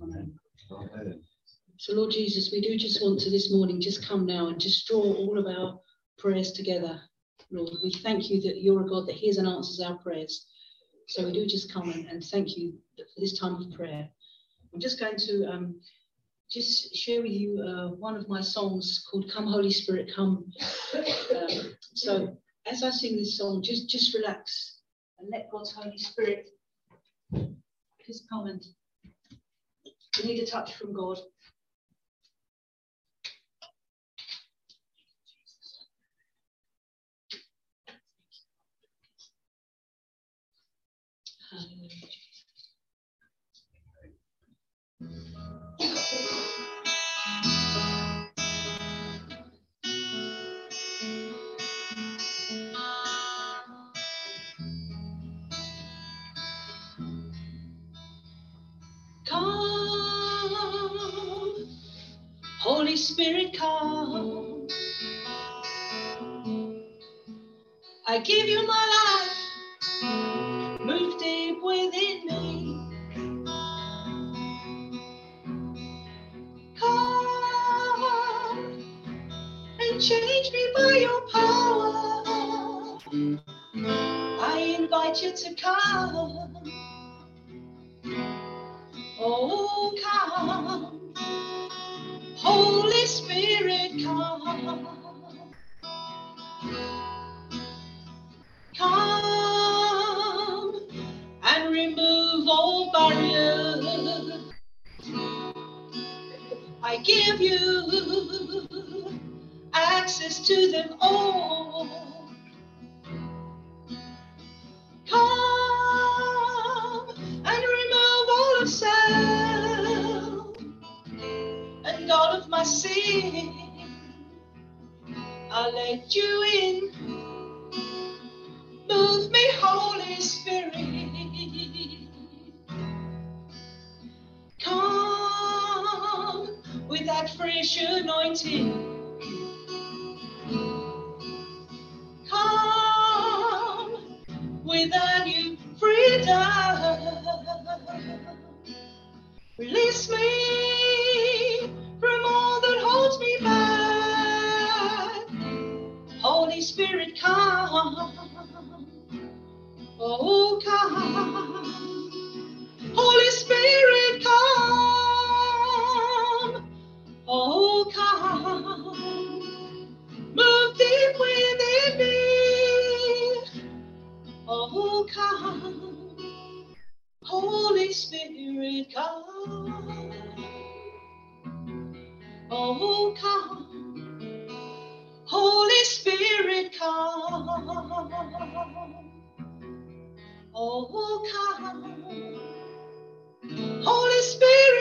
Amen. Amen. So, Lord Jesus, we do just want to this morning just come now and just draw all of our prayers together. Lord, we thank you that you're a God that hears and answers our prayers. So we do just come and, and thank you for this time of prayer. I'm just going to um, just share with you uh, one of my songs called "Come Holy Spirit, Come." Um, so as I sing this song, just just relax and let God's Holy Spirit just come and we need a touch from God. Holy Spirit, come. I give you my life, move deep within me. Come and change me by your power. I invite you to come. Give you access to them all. Come and remove all of self and all of my sin. I'll let you in. Move me, Holy Spirit. With that fresh anointing. Come with a new freedom. Release me from all that holds me back. Holy Spirit, come. Oh, come. Holy Spirit, come. Oh, come. Holy Spirit, come. Oh, come. Holy Spirit,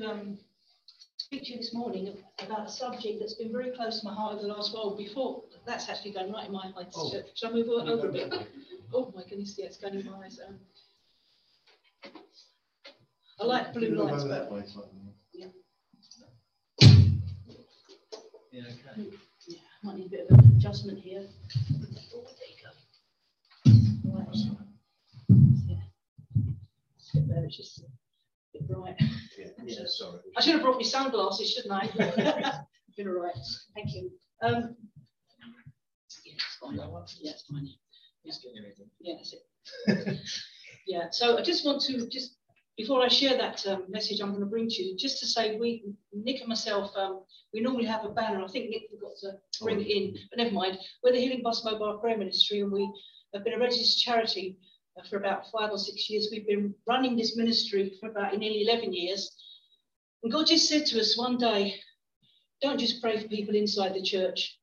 to um, speak to you this morning about a subject that's been very close to my heart over the last while. Before that's actually going right in my eyes. Oh. Should, should I move o- over a bit? Oh my goodness, yeah, it's going in my eyes. Um, I like blue lights, that way. Yeah. Yeah, okay. yeah, might need a bit of an adjustment here. Oh, there you go. Right. Yeah. It's a bit there, it's just bright. Yeah, yeah, sorry. I should have brought my sunglasses, shouldn't I? Been all right. Thank you. Um, yeah, it's fine. Yeah, it's fine. Just. Yeah, that's it. yeah, so I just want to just before I share that um, message I'm going to bring to you, just to say we, Nick and myself, um, we normally have a banner. I think Nick forgot to bring it in, but never mind. We're the Healing Bus Mobile Prayer Ministry, and we have been a registered charity Uh, for about five or six years. We've been running this ministry for about nearly 11 years. And God just said to us one day, don't just pray for people inside the church,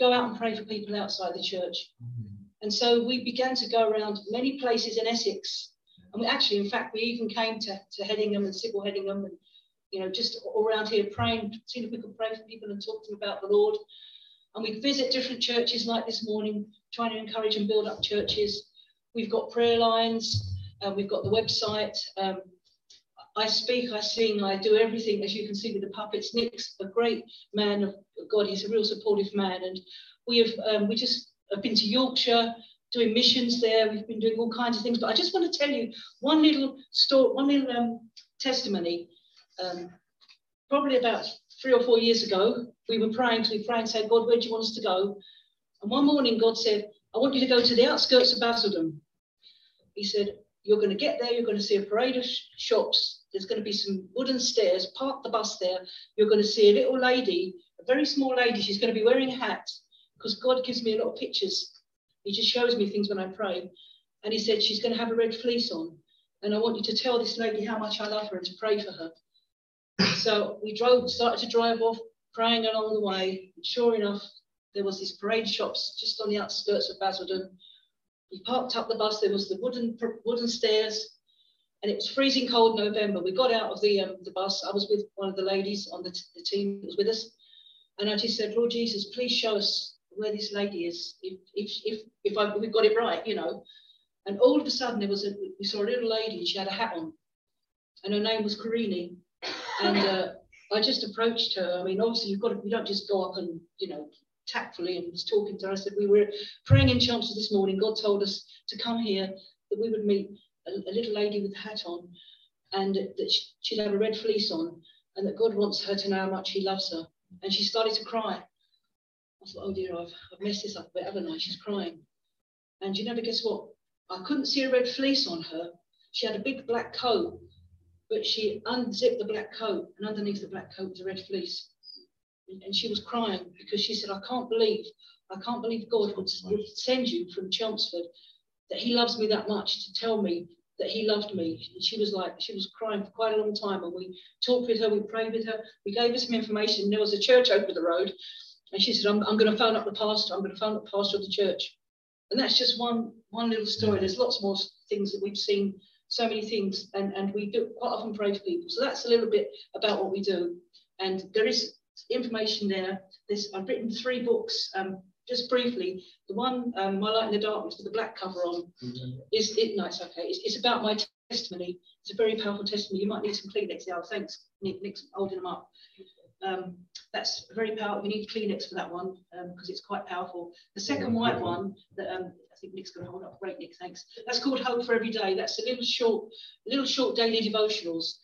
go out and pray for people outside the church. Mm-hmm. And so we began to go around many places in Essex And we actually, in fact, we even came to, to Hedingham and Sible Hedingham and, you know, just all around here praying, seeing if we could pray for people and talk to them about the Lord. And we visit different churches like this morning, trying to encourage and build up churches. We've got prayer lines, uh, we've got the website. Um, I speak, I sing, I do everything, as you can see with the puppets. Nick's a great man of God. He's a real supportive man. And we have, um, we just have been to Yorkshire, doing missions there. We've been doing all kinds of things. But I just want to tell you one little story, one little um, testimony. Um, probably about three or four years ago, we were praying, we prayed and said, God, where do you want us to go? And one morning, God said, I want you to go to the outskirts of Basildon. He said, You're going to get there, you're going to see a parade of sh shops. There's going to be some wooden stairs. Park the bus there. You're going to see a little lady, a very small lady. She's going to be wearing a hat because God gives me a lot of pictures. He just shows me things when I pray. And he said, She's going to have a red fleece on. And I want you to tell this lady how much I love her and to pray for her. So we drove, started to drive off, praying along the way. And sure enough, there was these parade shops just on the outskirts of Basildon. We parked up the bus. There was the wooden wooden stairs, and it was freezing cold November. We got out of the um, the bus. I was with one of the ladies on the, the team that was with us, and I just said, Lord Jesus, please show us where this lady is. If if if if I, we got it right, you know. And all of a sudden, there was a we saw a little lady, and she had a hat on, and her name was Karini, and. Uh, I just approached her. I mean, obviously, you've got to, you don't just go up and, you know, tactfully and was talking to her. I said, We were praying in Chelmsford this morning. God told us to come here, that we would meet a, a little lady with a hat on and that she'd have a red fleece on and that God wants her to know how much He loves her. And she started to cry. I thought, Oh dear, I've, I've messed this up a bit, haven't I? She's crying. And you never guess what? I couldn't see a red fleece on her. She had a big black coat, but she unzipped the black coat, and underneath the black coat was a red fleece and she was crying because she said, I can't believe, I can't believe God would, would send you from Chelmsford, that he loves me that much to tell me that he loved me. And she was like, she was crying for quite a long time. And we talked with her, we prayed with her, we gave her some information. There was a church over the road. And she said, I'm, I'm going to phone up the pastor, I'm going to phone up the pastor of the church. And that's just one, one little story. There's lots more things that we've seen, so many things, and, and we do quite often pray for people. So that's a little bit about what we do. And there is information there. This I've written three books. Um, just briefly, the one um, My Light in the Darkness with the black cover on mm-hmm. is it. No, it's okay. It's, it's, about my testimony. It's a very powerful testimony. You might need some Kleenex now. Thanks, Nick. Nick's holding them up. Um, that's very powerful. We need Kleenex for that one because um, it's quite powerful. The second white one that um, I think Nick's going to hold up. Great, Nick. Thanks. That's called Hope for Every Day. That's a little short, little short daily devotionals.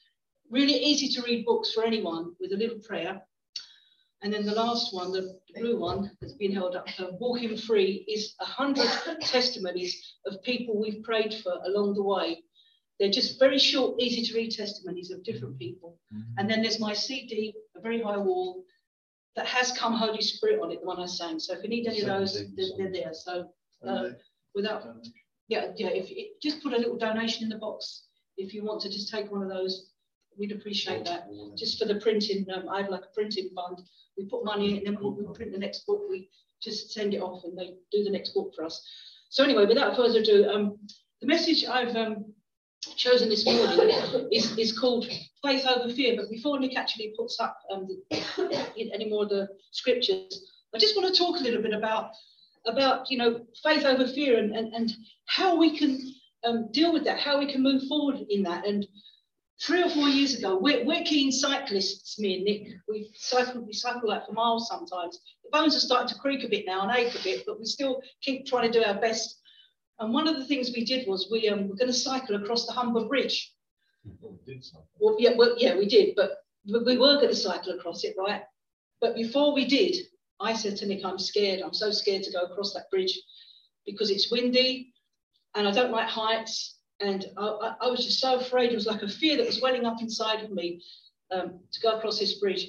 Really easy to read books for anyone with a little prayer. And then the last one, the blue one that's been held up, uh, Walking Free, is a hundred testimonies of people we've prayed for along the way. They're just very short, easy to read testimonies of different people. Mm-hmm. And then there's my CD, a very high wall, that has Come Holy Spirit on it, the one I sang. So if you need any of those, they're, they're there. So uh, without, yeah, yeah, if it, just put a little donation in the box if you want to just take one of those. We'd appreciate that. Just for the printing, um, I have like a printing fund we put money in and then we print the next book. We just send it off, and they do the next book for us. So anyway, without further ado, um, the message I've um, chosen this morning is, is called Faith Over Fear. But before Nick actually puts up um, the, any more of the scriptures, I just want to talk a little bit about about you know faith over fear and and, and how we can um, deal with that, how we can move forward in that, and three or four years ago, we're, we're keen cyclists, me and Nick. We cycle, we cycle like for miles sometimes. The bones are starting to creak a bit now and ache a bit, but we still keep trying to do our best. And one of the things we did was we um, were going to cycle across the Humber Bridge. Well, yeah, well, yeah, we did, but we were going to cycle across it, right? But before we did, I said to Nick, I'm scared. I'm so scared to go across that bridge because it's windy and I don't like heights and I, I, was just so afraid. It was like a fear that was welling up inside of me um, to go across this bridge.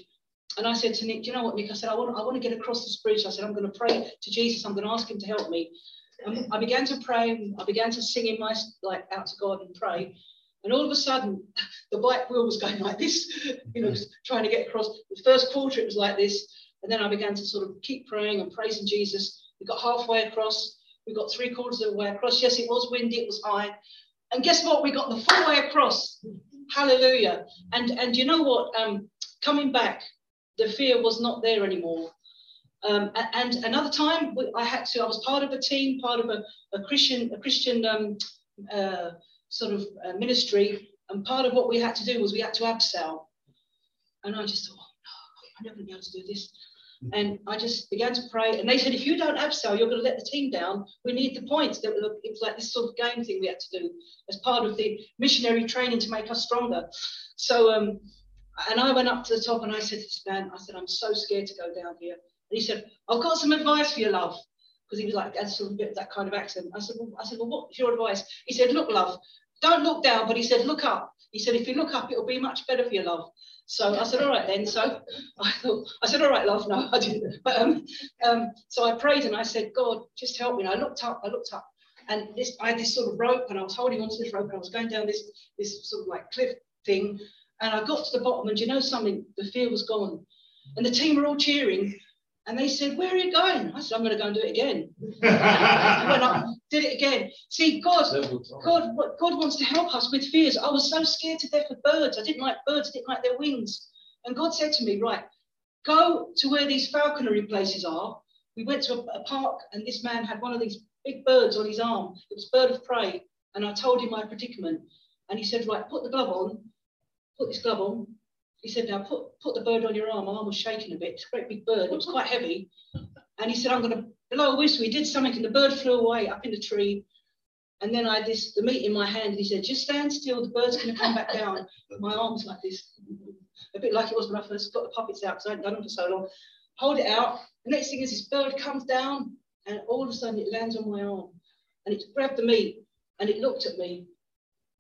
And I said to Nick, Do you know what, Nick? I said, I want, I want to get across this bridge. I said, I'm going to pray to Jesus. I'm going to ask him to help me. And I began to pray. I began to sing in my, like, out to God and pray. And all of a sudden, the bike wheel was going like this, you know, trying to get across. The first quarter, it was like this. And then I began to sort of keep praying and praising Jesus. We got halfway across. We got three quarters of the way across. Yes, it was windy, it was high, And guess what? We got the full way across. Hallelujah. And and you know what? Um, coming back, the fear was not there anymore. Um, and another time, I had to. I was part of a team, part of a, a Christian, a Christian um, uh, sort of uh, ministry, and part of what we had to do was we had to abseil. And I just thought, oh, no, I'm never going to be able to do this. And I just began to pray. And they said, if you don't abseil, you're going to let the team down. We need the points. It was like this sort of game thing we had to do as part of the missionary training to make us stronger. So, um, and I went up to the top and I said to this man, I said, I'm so scared to go down here. And he said, I've got some advice for you, love. Because he was like, had sort of a bit of that kind of accent. I said, well, I said, well, what's your advice? He said, look, love, don't look down, but he said, look up. He said, if you look up, it'll be much better for your love. So I said, all right then. So I thought, I said, all right, love. No, I didn't. But um, um, so I prayed and I said, God, just help me. And I looked up, I looked up, and this, I had this sort of rope, and I was holding onto this rope, and I was going down this, this sort of like cliff thing. And I got to the bottom, and you know something? The fear was gone. And the team were all cheering. And they said, Where are you going? I said, I'm going to go and do it again. I went up, did it again. See, God, God, God wants to help us with fears. I was so scared to death of birds. I didn't like birds, I didn't like their wings. And God said to me, Right, go to where these falconry places are. We went to a, a park, and this man had one of these big birds on his arm. It was bird of prey. And I told him my predicament. And he said, Right, put the glove on, put this glove on, he said, now put, put the bird on your arm. My arm was shaking a bit. It's a great big bird. It was quite heavy. And he said, I'm going to blow a whistle. He did something and the bird flew away up in the tree. And then I had this, the meat in my hand. And he said, just stand still. The bird's going to come back down. My arm's like this, a bit like it was when I first got the puppets out because I hadn't done them for so long. Hold it out. The next thing is this bird comes down and all of a sudden it lands on my arm. And it grabbed the meat and it looked at me.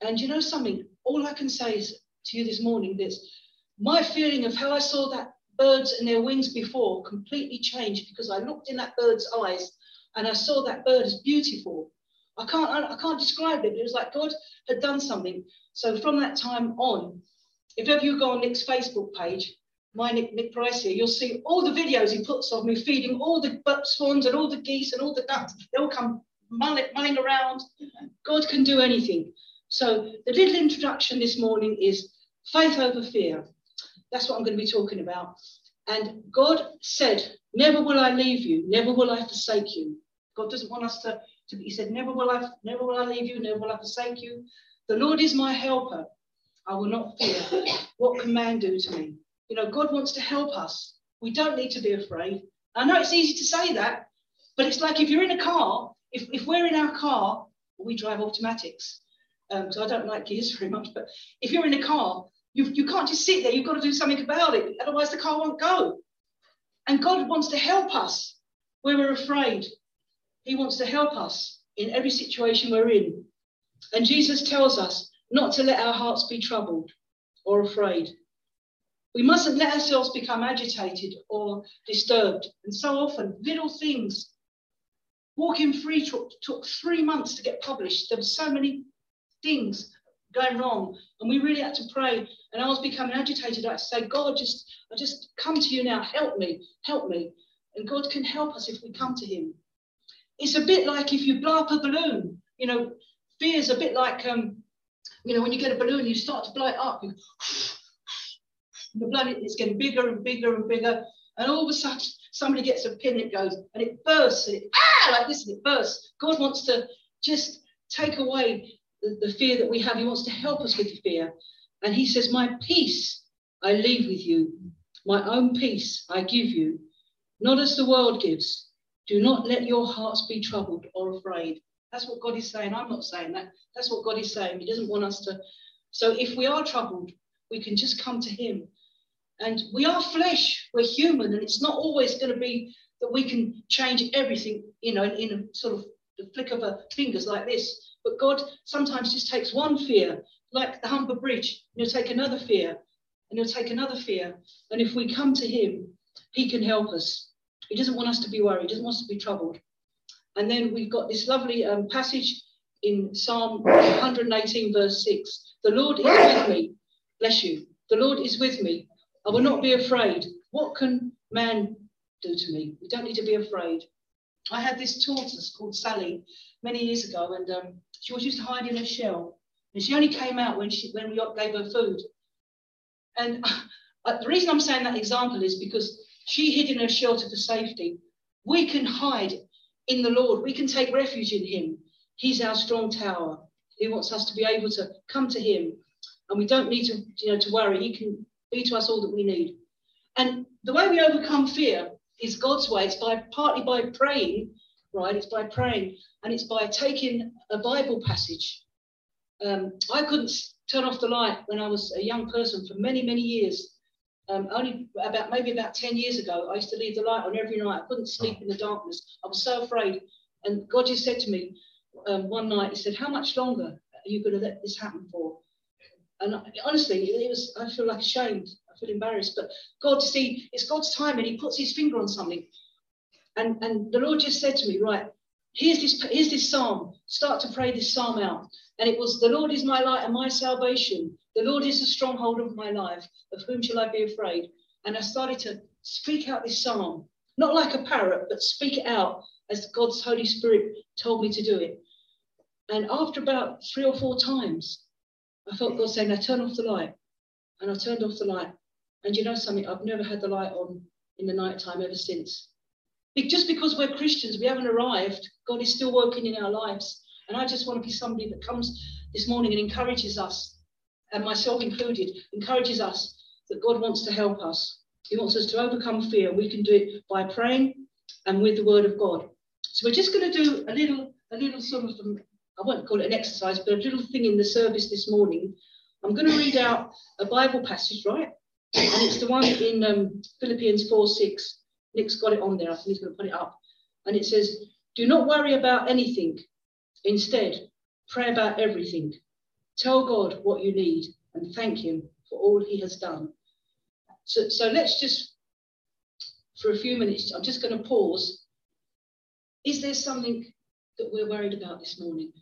And you know something? All I can say is to you this morning this my feeling of how I saw that birds and their wings before completely changed because I looked in that bird's eyes and I saw that bird as beautiful. I can't, I, I can't describe it. It was like God had done something. So from that time on, if ever you go on Nick's Facebook page, my Nick, Nick Price here, you'll see all the videos he puts of me feeding all the swans and all the geese and all the ducks. They all come mulling, mulling around. God can do anything. So the little introduction this morning is faith over fear. That's what I'm going to be talking about. And God said, Never will I leave you, never will I forsake you. God doesn't want us to, to He said, Never will I, never will I leave you, never will I forsake you. The Lord is my helper. I will not fear. What can man do to me? You know, God wants to help us. We don't need to be afraid. I know it's easy to say that, but it's like if you're in a car, if, if we're in our car, we drive automatics. Um, so I don't like gears very much, but if you're in a car, you, you can't just sit there, you've got to do something about it. Otherwise, the car won't go. And God wants to help us where we're afraid. He wants to help us in every situation we're in. And Jesus tells us not to let our hearts be troubled or afraid. We mustn't let ourselves become agitated or disturbed. And so often, little things. Walking Free took, took three months to get published. There were so many things going wrong. And we really had to pray. And I was becoming agitated. I say, God, just I just come to you now. Help me, help me. And God can help us if we come to Him. It's a bit like if you blow up a balloon. You know, fear is a bit like um, you know, when you get a balloon, you start to blow it up. You, the blood is getting bigger and bigger and bigger. And all of a sudden, somebody gets a pin, it goes, and it bursts, and it ah, like this, and it bursts. God wants to just take away the, fear that we have. He wants to help us with the fear. And he says, My peace I leave with you, my own peace I give you, not as the world gives. Do not let your hearts be troubled or afraid. That's what God is saying. I'm not saying that. That's what God is saying. He doesn't want us to. So if we are troubled, we can just come to Him. And we are flesh, we're human, and it's not always going to be that we can change everything, you know, in a sort of the flick of a fingers like this. But God sometimes just takes one fear, like the Humber Bridge, and he'll take another fear, and he'll take another fear. And if we come to him, he can help us. He doesn't want us to be worried, he doesn't want us to be troubled. And then we've got this lovely um, passage in Psalm 118, verse 6. The Lord is with me. Bless you. The Lord is with me. I will not be afraid. What can man do to me? We don't need to be afraid. I had this tortoise called Sally many years ago, and um, she was used to hide in a shell. And she only came out when she when we gave her food. And uh, the reason I'm saying that example is because she hid in her shelter for safety. We can hide in the Lord. We can take refuge in Him. He's our strong tower. He wants us to be able to come to Him, and we don't need to, you know, to worry. He can be to us all that we need. And the way we overcome fear is God's way. It's by partly by praying, right? It's by praying, and it's by taking a Bible passage. Um, I couldn't turn off the light when I was a young person for many, many years. Um, only about maybe about 10 years ago, I used to leave the light on every night. I couldn't sleep in the darkness. I was so afraid. And God just said to me um, one night, He said, How much longer are you going to let this happen for? And honestly, it was, I feel like ashamed. I feel embarrassed. But God, see, it's God's time and He puts His finger on something. And, and the Lord just said to me, Right, here's this, here's this psalm. Start to pray this psalm out. And it was, The Lord is my light and my salvation. The Lord is the stronghold of my life. Of whom shall I be afraid? And I started to speak out this psalm, not like a parrot, but speak it out as God's Holy Spirit told me to do it. And after about three or four times, I felt God saying, Now turn off the light. And I turned off the light. And you know something? I've never had the light on in the night time ever since. Just because we're Christians, we haven't arrived, God is still working in our lives. And I just want to be somebody that comes this morning and encourages us, and myself included, encourages us that God wants to help us. He wants us to overcome fear. We can do it by praying and with the word of God. So we're just going to do a little, a little sort of, um, I won't call it an exercise, but a little thing in the service this morning. I'm going to read out a Bible passage, right? And it's the one in um, Philippians 4 6. Nick's got it on there. I think he's going to put it up. And it says, Do not worry about anything, Instead, pray about everything. Tell God what you need and thank Him for all He has done. So, so let's just, for a few minutes, I'm just going to pause. Is there something that we're worried about this morning?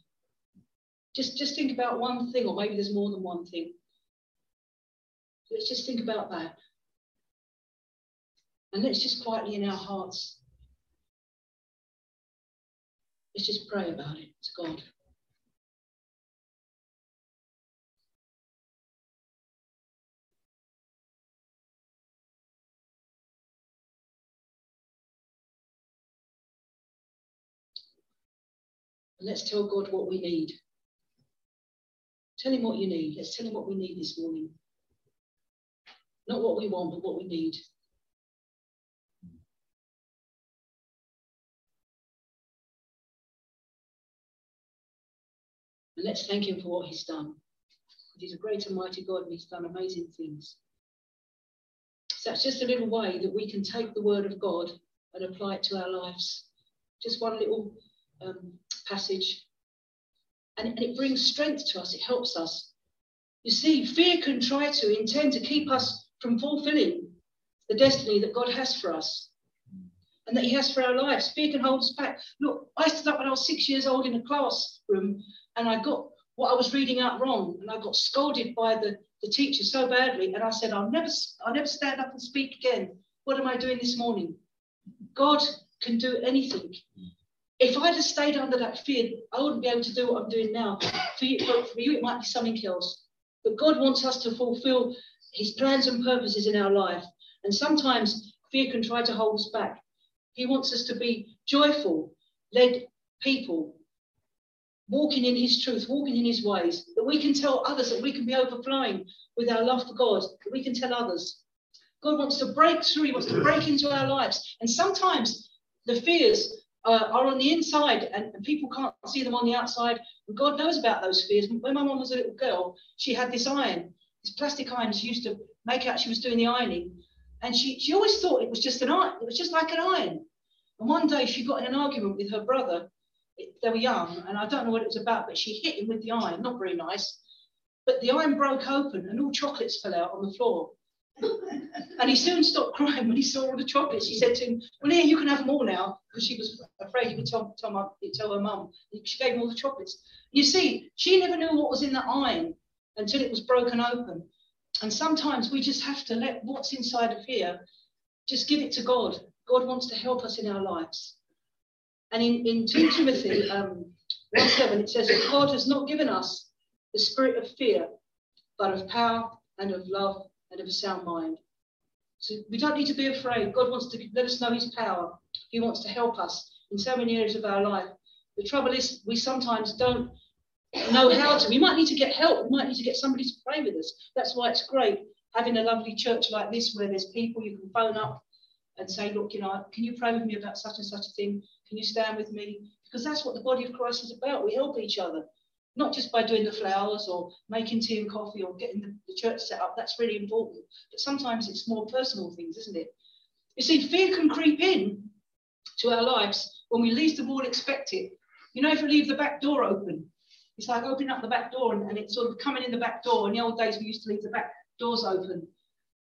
Just, just think about one thing, or maybe there's more than one thing. Let's just think about that. And let's just quietly in our hearts Let's just pray about it to God. Let's tell God what we need. Tell him what you need. Let's tell him what we need this morning. Not what we want, but what we need. And let's thank him for what he's done. He's a great and mighty God and he's done amazing things. So that's just a little way that we can take the word of God and apply it to our lives. Just one little um, passage. And, and it brings strength to us, it helps us. You see, fear can try to intend to keep us from fulfilling the destiny that God has for us and that He has for our lives. Fear can hold us back. Look, I stood up when I was six years old in a classroom and I got what I was reading out wrong, and I got scolded by the, the teacher so badly. And I said, I'll never, I'll never stand up and speak again. What am I doing this morning? God can do anything. If I'd have stayed under that fear, I wouldn't be able to do what I'm doing now. For you, for you, it might be something else. But God wants us to fulfill His plans and purposes in our life. And sometimes fear can try to hold us back. He wants us to be joyful, led people, walking in his truth, walking in his ways, that we can tell others that we can be overflowing with our love for God, that we can tell others. God wants to break through, he wants to break into our lives. And sometimes the fears uh, are on the inside and, and, people can't see them on the outside. And God knows about those fears. When my mum was a little girl, she had this iron, this plastic iron she used to make out she was doing the ironing. And she, she always thought it was just an iron, it was just like an iron. And one day she got in an argument with her brother they were young, and I don't know what it was about, but she hit him with the iron, not very nice. But the iron broke open and all chocolates fell out on the floor. And he soon stopped crying when he saw all the chocolates. She said to him, Well, here, you can have more now, because she was afraid he would tell, tell, tell her mum. She gave him all the chocolates. You see, she never knew what was in that iron until it was broken open. And sometimes we just have to let what's inside of here, just give it to God. God wants to help us in our lives. And in, in 2 Timothy um, 1 7, it says that God has not given us the spirit of fear, but of power and of love and of a sound mind. So we don't need to be afraid. God wants to let us know his power. He wants to help us in so many areas of our life. The trouble is, we sometimes don't know how to. We might need to get help. We might need to get somebody to pray with us. That's why it's great having a lovely church like this where there's people you can phone up and say, look, you know, can you pray with me about such and such a thing? Can you stand with me? Because that's what the body of Christ is about. We help each other, not just by doing the flowers or making tea and coffee or getting the, the church set up. That's really important. But sometimes it's more personal things, isn't it? You see, fear can creep in to our lives when we least of all expect it. You know, if we leave the back door open, it's like opening up the back door and, and it's sort of coming in the back door. In the old days, we used to leave the back doors open.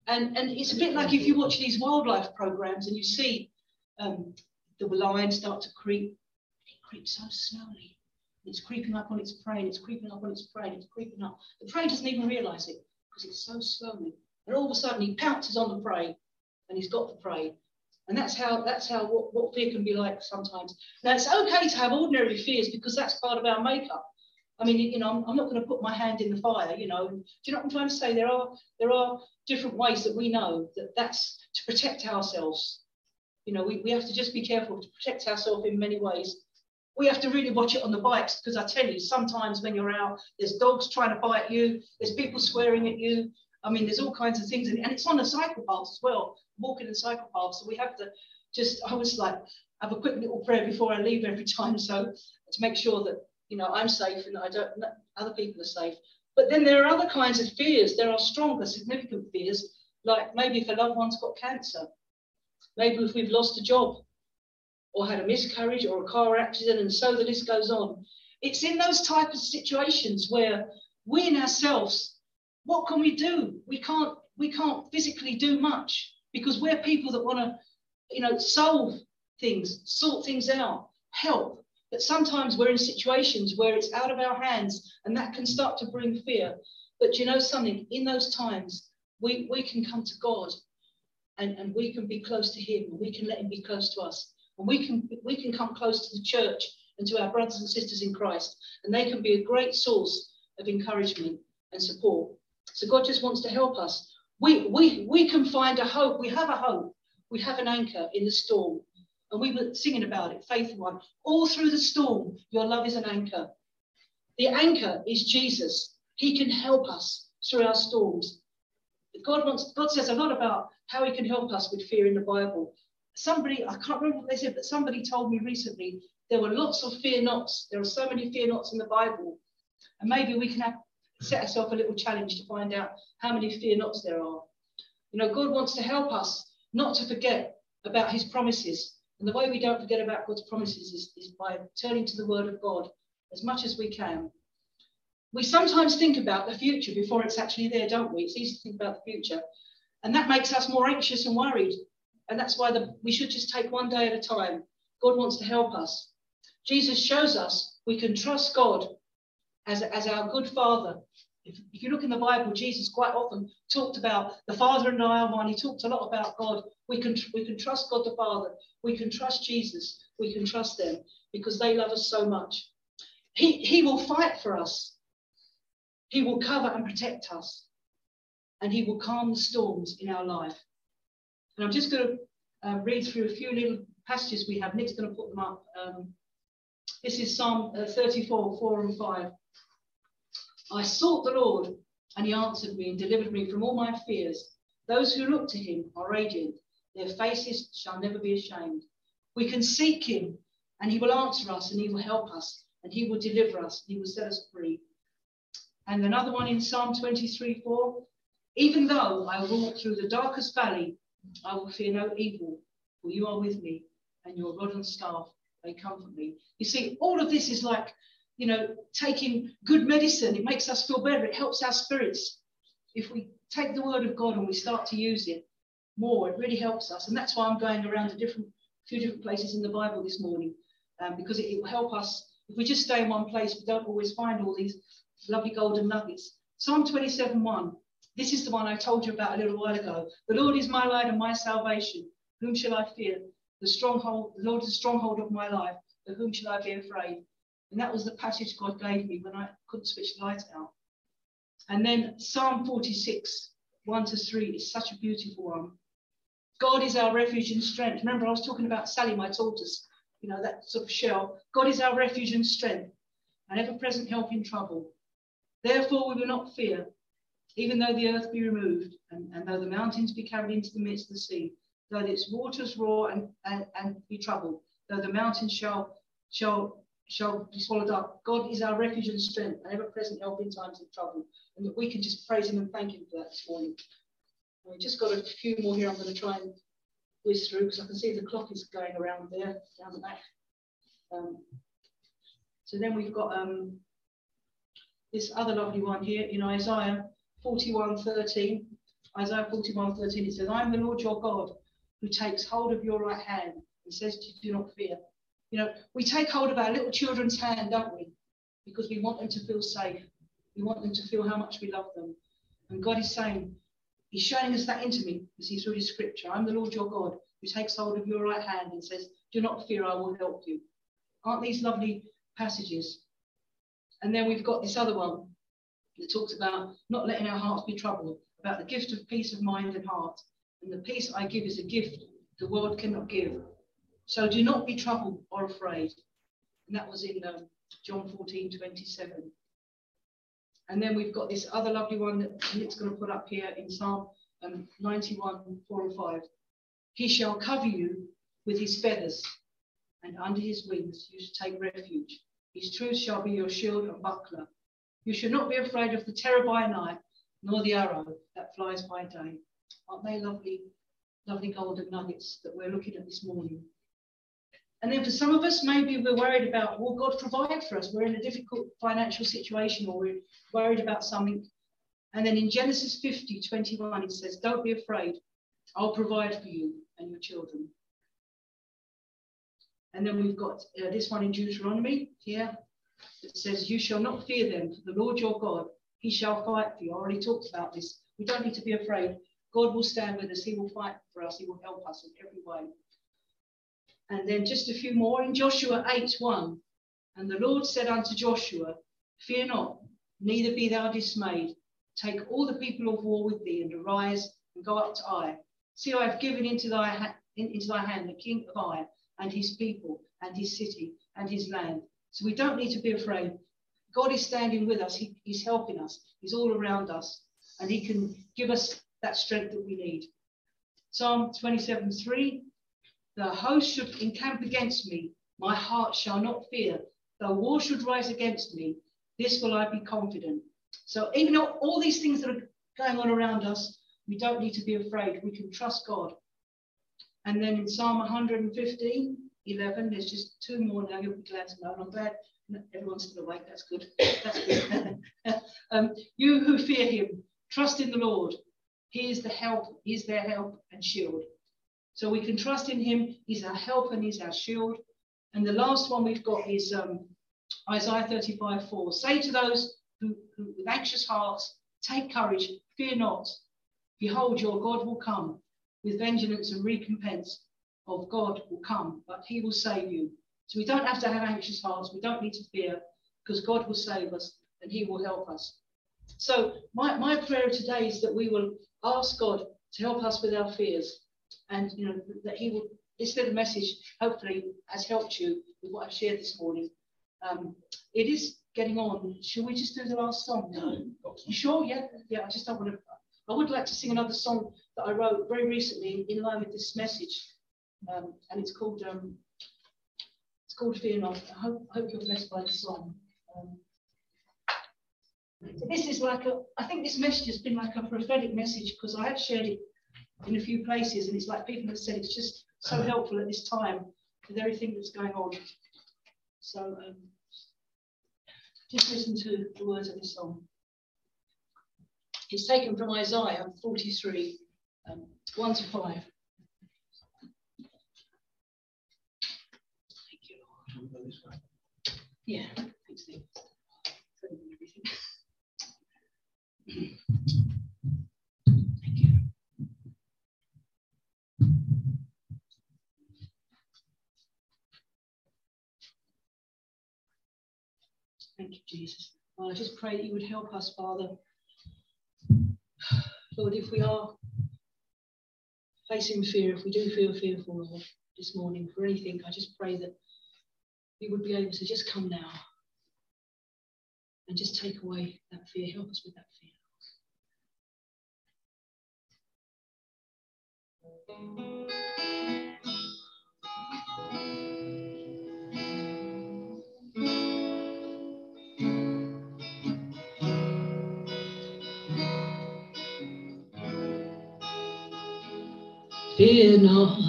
And, and it's a bit like if you watch these wildlife programs and you see um, the lion start to creep, it creeps so slowly. It's creeping up on its prey, and it's creeping up on its prey, and it's creeping up. The prey doesn't even realize it because it's so slowly. And all of a sudden, he pounces on the prey, and he's got the prey. And that's how that's how what, what fear can be like sometimes. Now it's okay to have ordinary fears because that's part of our makeup. I mean, you know, I'm, I'm not going to put my hand in the fire. You know, do you know what I'm trying to say? There are there are different ways that we know that that's to protect ourselves. You know, we, we have to just be careful to protect ourselves in many ways. We have to really watch it on the bikes because I tell you, sometimes when you're out, there's dogs trying to bite you, there's people swearing at you. I mean, there's all kinds of things, and, it's on the cycle paths as well, walking the cycle paths. So we have to just, I was like, have a quick little prayer before I leave every time, so to make sure that you know I'm safe and I don't, other people are safe. But then there are other kinds of fears. There are stronger, significant fears, like maybe if a loved one's got cancer, maybe if we've lost a job, or had a miscarriage or a car accident, and so the list goes on. It's in those type of situations where we in ourselves, what can we do? We can't, we can't physically do much because we're people that want to, you know, solve things, sort things out, help. But sometimes we're in situations where it's out of our hands and that can start to bring fear. But you know something? In those times, we, we can come to God and, and we can be close to Him and we can let Him be close to us. And we can, we can come close to the church and to our brothers and sisters in Christ, and they can be a great source of encouragement and support. So God just wants to help us. We, we, we can find a hope. We have a hope. We have an anchor in the storm. And we were singing about it, Faith One. All through the storm, your love is an anchor. The anchor is Jesus. He can help us through our storms. God wants, God says a lot about how he can help us with fear in the Bible somebody, I can't remember what they said, but somebody told me recently there were lots of fear nots. There are so many fear nots in the Bible. And maybe we can have, set ourselves a little challenge to find out how many fear nots there are. You know, God wants to help us not to forget about his promises. And the way we don't forget about God's promises is, is by turning to the word of God as much as we can. We sometimes think about the future before it's actually there, don't we? It's easy to think about the future. And that makes us more anxious and worried and that's why the, we should just take one day at a time. God wants to help us. Jesus shows us we can trust God as, as our good father. If, if you look in the Bible, Jesus quite often talked about the Father and I are one. He talked a lot about God. We can, we can trust God the Father. We can trust Jesus. We can trust them because they love us so much. He, he will fight for us. He will cover and protect us. And he will calm the storms in our life. And I'm just going to uh, read through a few little passages we have. Nick's going to put them up. Um, this is Psalm uh, 34, 4 and 5. I sought the Lord, and he answered me and delivered me from all my fears. Those who look to him are radiant, their faces shall never be ashamed. We can seek him, and he will answer us, and he will help us, and he will deliver us, and he will set us free. And another one in Psalm 23, 4. Even though I walk through the darkest valley, I will fear no evil, for you are with me, and your rod and staff, they comfort me. You see, all of this is like, you know, taking good medicine. It makes us feel better. It helps our spirits. If we take the word of God and we start to use it more, it really helps us. And that's why I'm going around to different, few different places in the Bible this morning, um, because it, it will help us. If we just stay in one place, we don't always find all these lovely golden nuggets. Psalm 27 1 this is the one I told you about a little while ago. The Lord is my light and my salvation. Whom shall I fear? The stronghold, the Lord is the stronghold of my life. Of whom shall I be afraid? And that was the passage God gave me when I couldn't switch the light out. And then Psalm 46, 1 to 3 is such a beautiful one. God is our refuge and strength. Remember, I was talking about Sally, my tortoise, you know, that sort of shell. God is our refuge and strength, and ever present help in trouble. Therefore, we will not fear, even though the earth be removed, and, and though the mountains be carried into the midst of the sea, though its waters roar and, and, and be troubled, though the mountains shall shall shall be swallowed up. God is our refuge and strength, and ever present help in times of trouble. And that we can just praise him and thank him for that this morning. We've just got a few more here I'm going to try and whiz through because I can see the clock is going around there, down the back. Um, so then we've got um, this other lovely one here in Isaiah 41 13. Isaiah 41 13, it says, I am the Lord your God who takes hold of your right hand and says to you, Do not fear. You know, we take hold of our little children's hand, don't we? Because we want them to feel safe. We want them to feel how much we love them. And God is saying, He's showing us that see, through His scripture. I'm the Lord your God who takes hold of your right hand and says, Do not fear, I will help you. Aren't these lovely passages? And then we've got this other one that talks about not letting our hearts be troubled, about the gift of peace of mind and heart. And the peace I give is a gift the world cannot give. So do not be troubled or afraid. And that was in um, John 14, 27. And then we've got this other lovely one that Nick's going to put up here in Psalm um, 91, 4 and 5. He shall cover you with his feathers, and under his wings you shall take refuge. His truth shall be your shield and buckler. You should not be afraid of the terror by night, nor the arrow that flies by day. Aren't they lovely, lovely golden nuggets that we're looking at this morning? And then for some of us, maybe we're worried about, will God provide for us? We're in a difficult financial situation or we're worried about something. And then in Genesis 50, 21, it says, Don't be afraid. I'll provide for you and your children. And then we've got uh, this one in Deuteronomy here. It says, You shall not fear them, for the Lord your God, he shall fight for you. I already talked about this. We don't need to be afraid. God will stand with us. He will fight for us. He will help us in every way. And then just a few more in Joshua 8 1. And the Lord said unto Joshua, Fear not, neither be thou dismayed. Take all the people of war with thee, and arise and go up to Ai. See, I have given into thy, ha- into thy hand the king of Ai, and his people, and his city, and his land. So we don't need to be afraid. God is standing with us, he, He's helping us, He's all around us, and He can give us that strength that we need. Psalm 27 3 the host should encamp against me. My heart shall not fear. Though war should rise against me, this will I be confident. So even though all these things that are going on around us, we don't need to be afraid. We can trust God. And then in Psalm 115, 11, there's just two more now. You'll be glad to know. I'm glad everyone's still awake. That's good. That's good. um, you who fear him, trust in the Lord. He is the help. He is their help and shield. So we can trust in him. He's our help and he's our shield. And the last one we've got is um, Isaiah 35 4. Say to those who, who, with anxious hearts, take courage, fear not. Behold, your God will come with vengeance and recompense of God will come, but he will save you. So we don't have to have anxious hearts. We don't need to fear because God will save us and he will help us. So my, my prayer today is that we will ask God to help us with our fears and you know that he will. This little message hopefully has helped you with what I've shared this morning. Um, it is getting on. Should we just do the last song? No. You sure? Yeah, yeah. I just don't want to. I would like to sing another song that I wrote very recently in line with this message, um, and it's called um, it's called Fear Not. I hope, hope you're blessed by the song. Um, this is like a. I think this message has been like a prophetic message because I have shared it in a few places, and it's like people have said it's just so helpful at this time with everything that's going on. So um, just listen to the words of the song. It's taken from Isaiah 43, um, 1 to 5. Thank you, Lord. Yeah, thanks, Steve. Jesus. I just pray that you would help us, Father. Lord, if we are facing fear, if we do feel fearful, this morning for anything, I just pray that we would be able to just come now and just take away that fear. Help us with that fear. Fear not,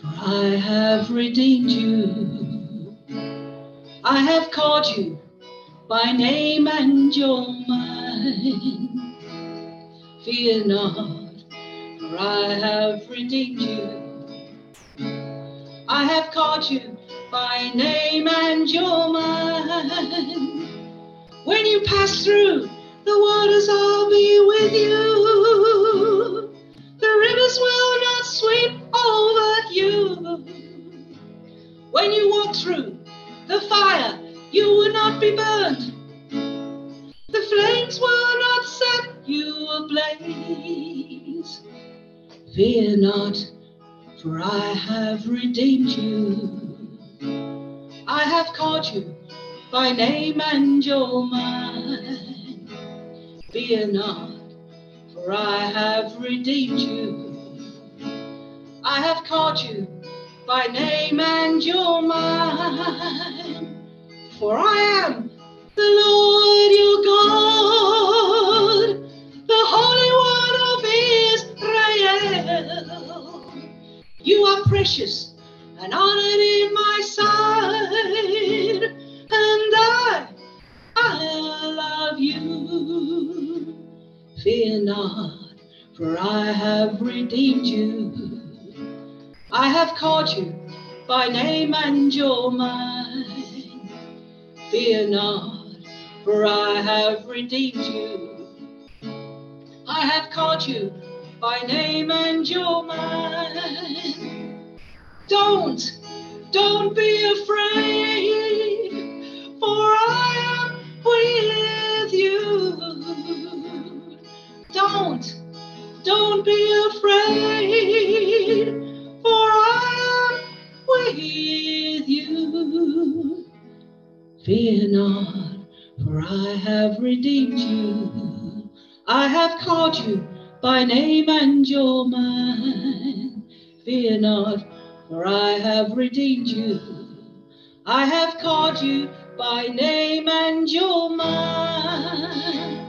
for I have redeemed you. I have called you by name and you're mine. Fear not, for I have redeemed you. I have called you by name and you're mine. When you pass through the waters, I'll be with you. The rivers will not sweep over you. When you walk through the fire, you will not be burned. The flames will not set you ablaze. Fear not, for I have redeemed you. I have called you by name and you're mine. Fear not, for I have redeemed you. I have called you by name and you're mine. For I am the Lord your God, the Holy One of Israel. You are precious and honored in my sight, and I, I love you. Fear not, for I have redeemed you. I have called you by name and you're. Fear not, for I have redeemed you. I have called you by name and you're mine. Don't, don't be afraid, Fear not, for I have redeemed you. I have called you by name and you're mine. Fear not, for I have redeemed you. I have called you by name and you're mine.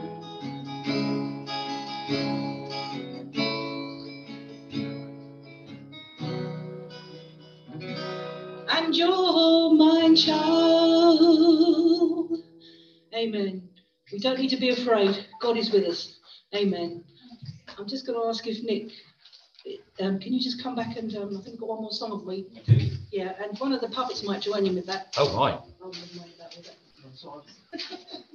And you're mine child. Amen. We don't need to be afraid. God is with us. Amen. I'm just going to ask if Nick, um, can you just come back and um, I think we've got one more song of we. Yeah, and one of the puppets might join in with that. Oh, right.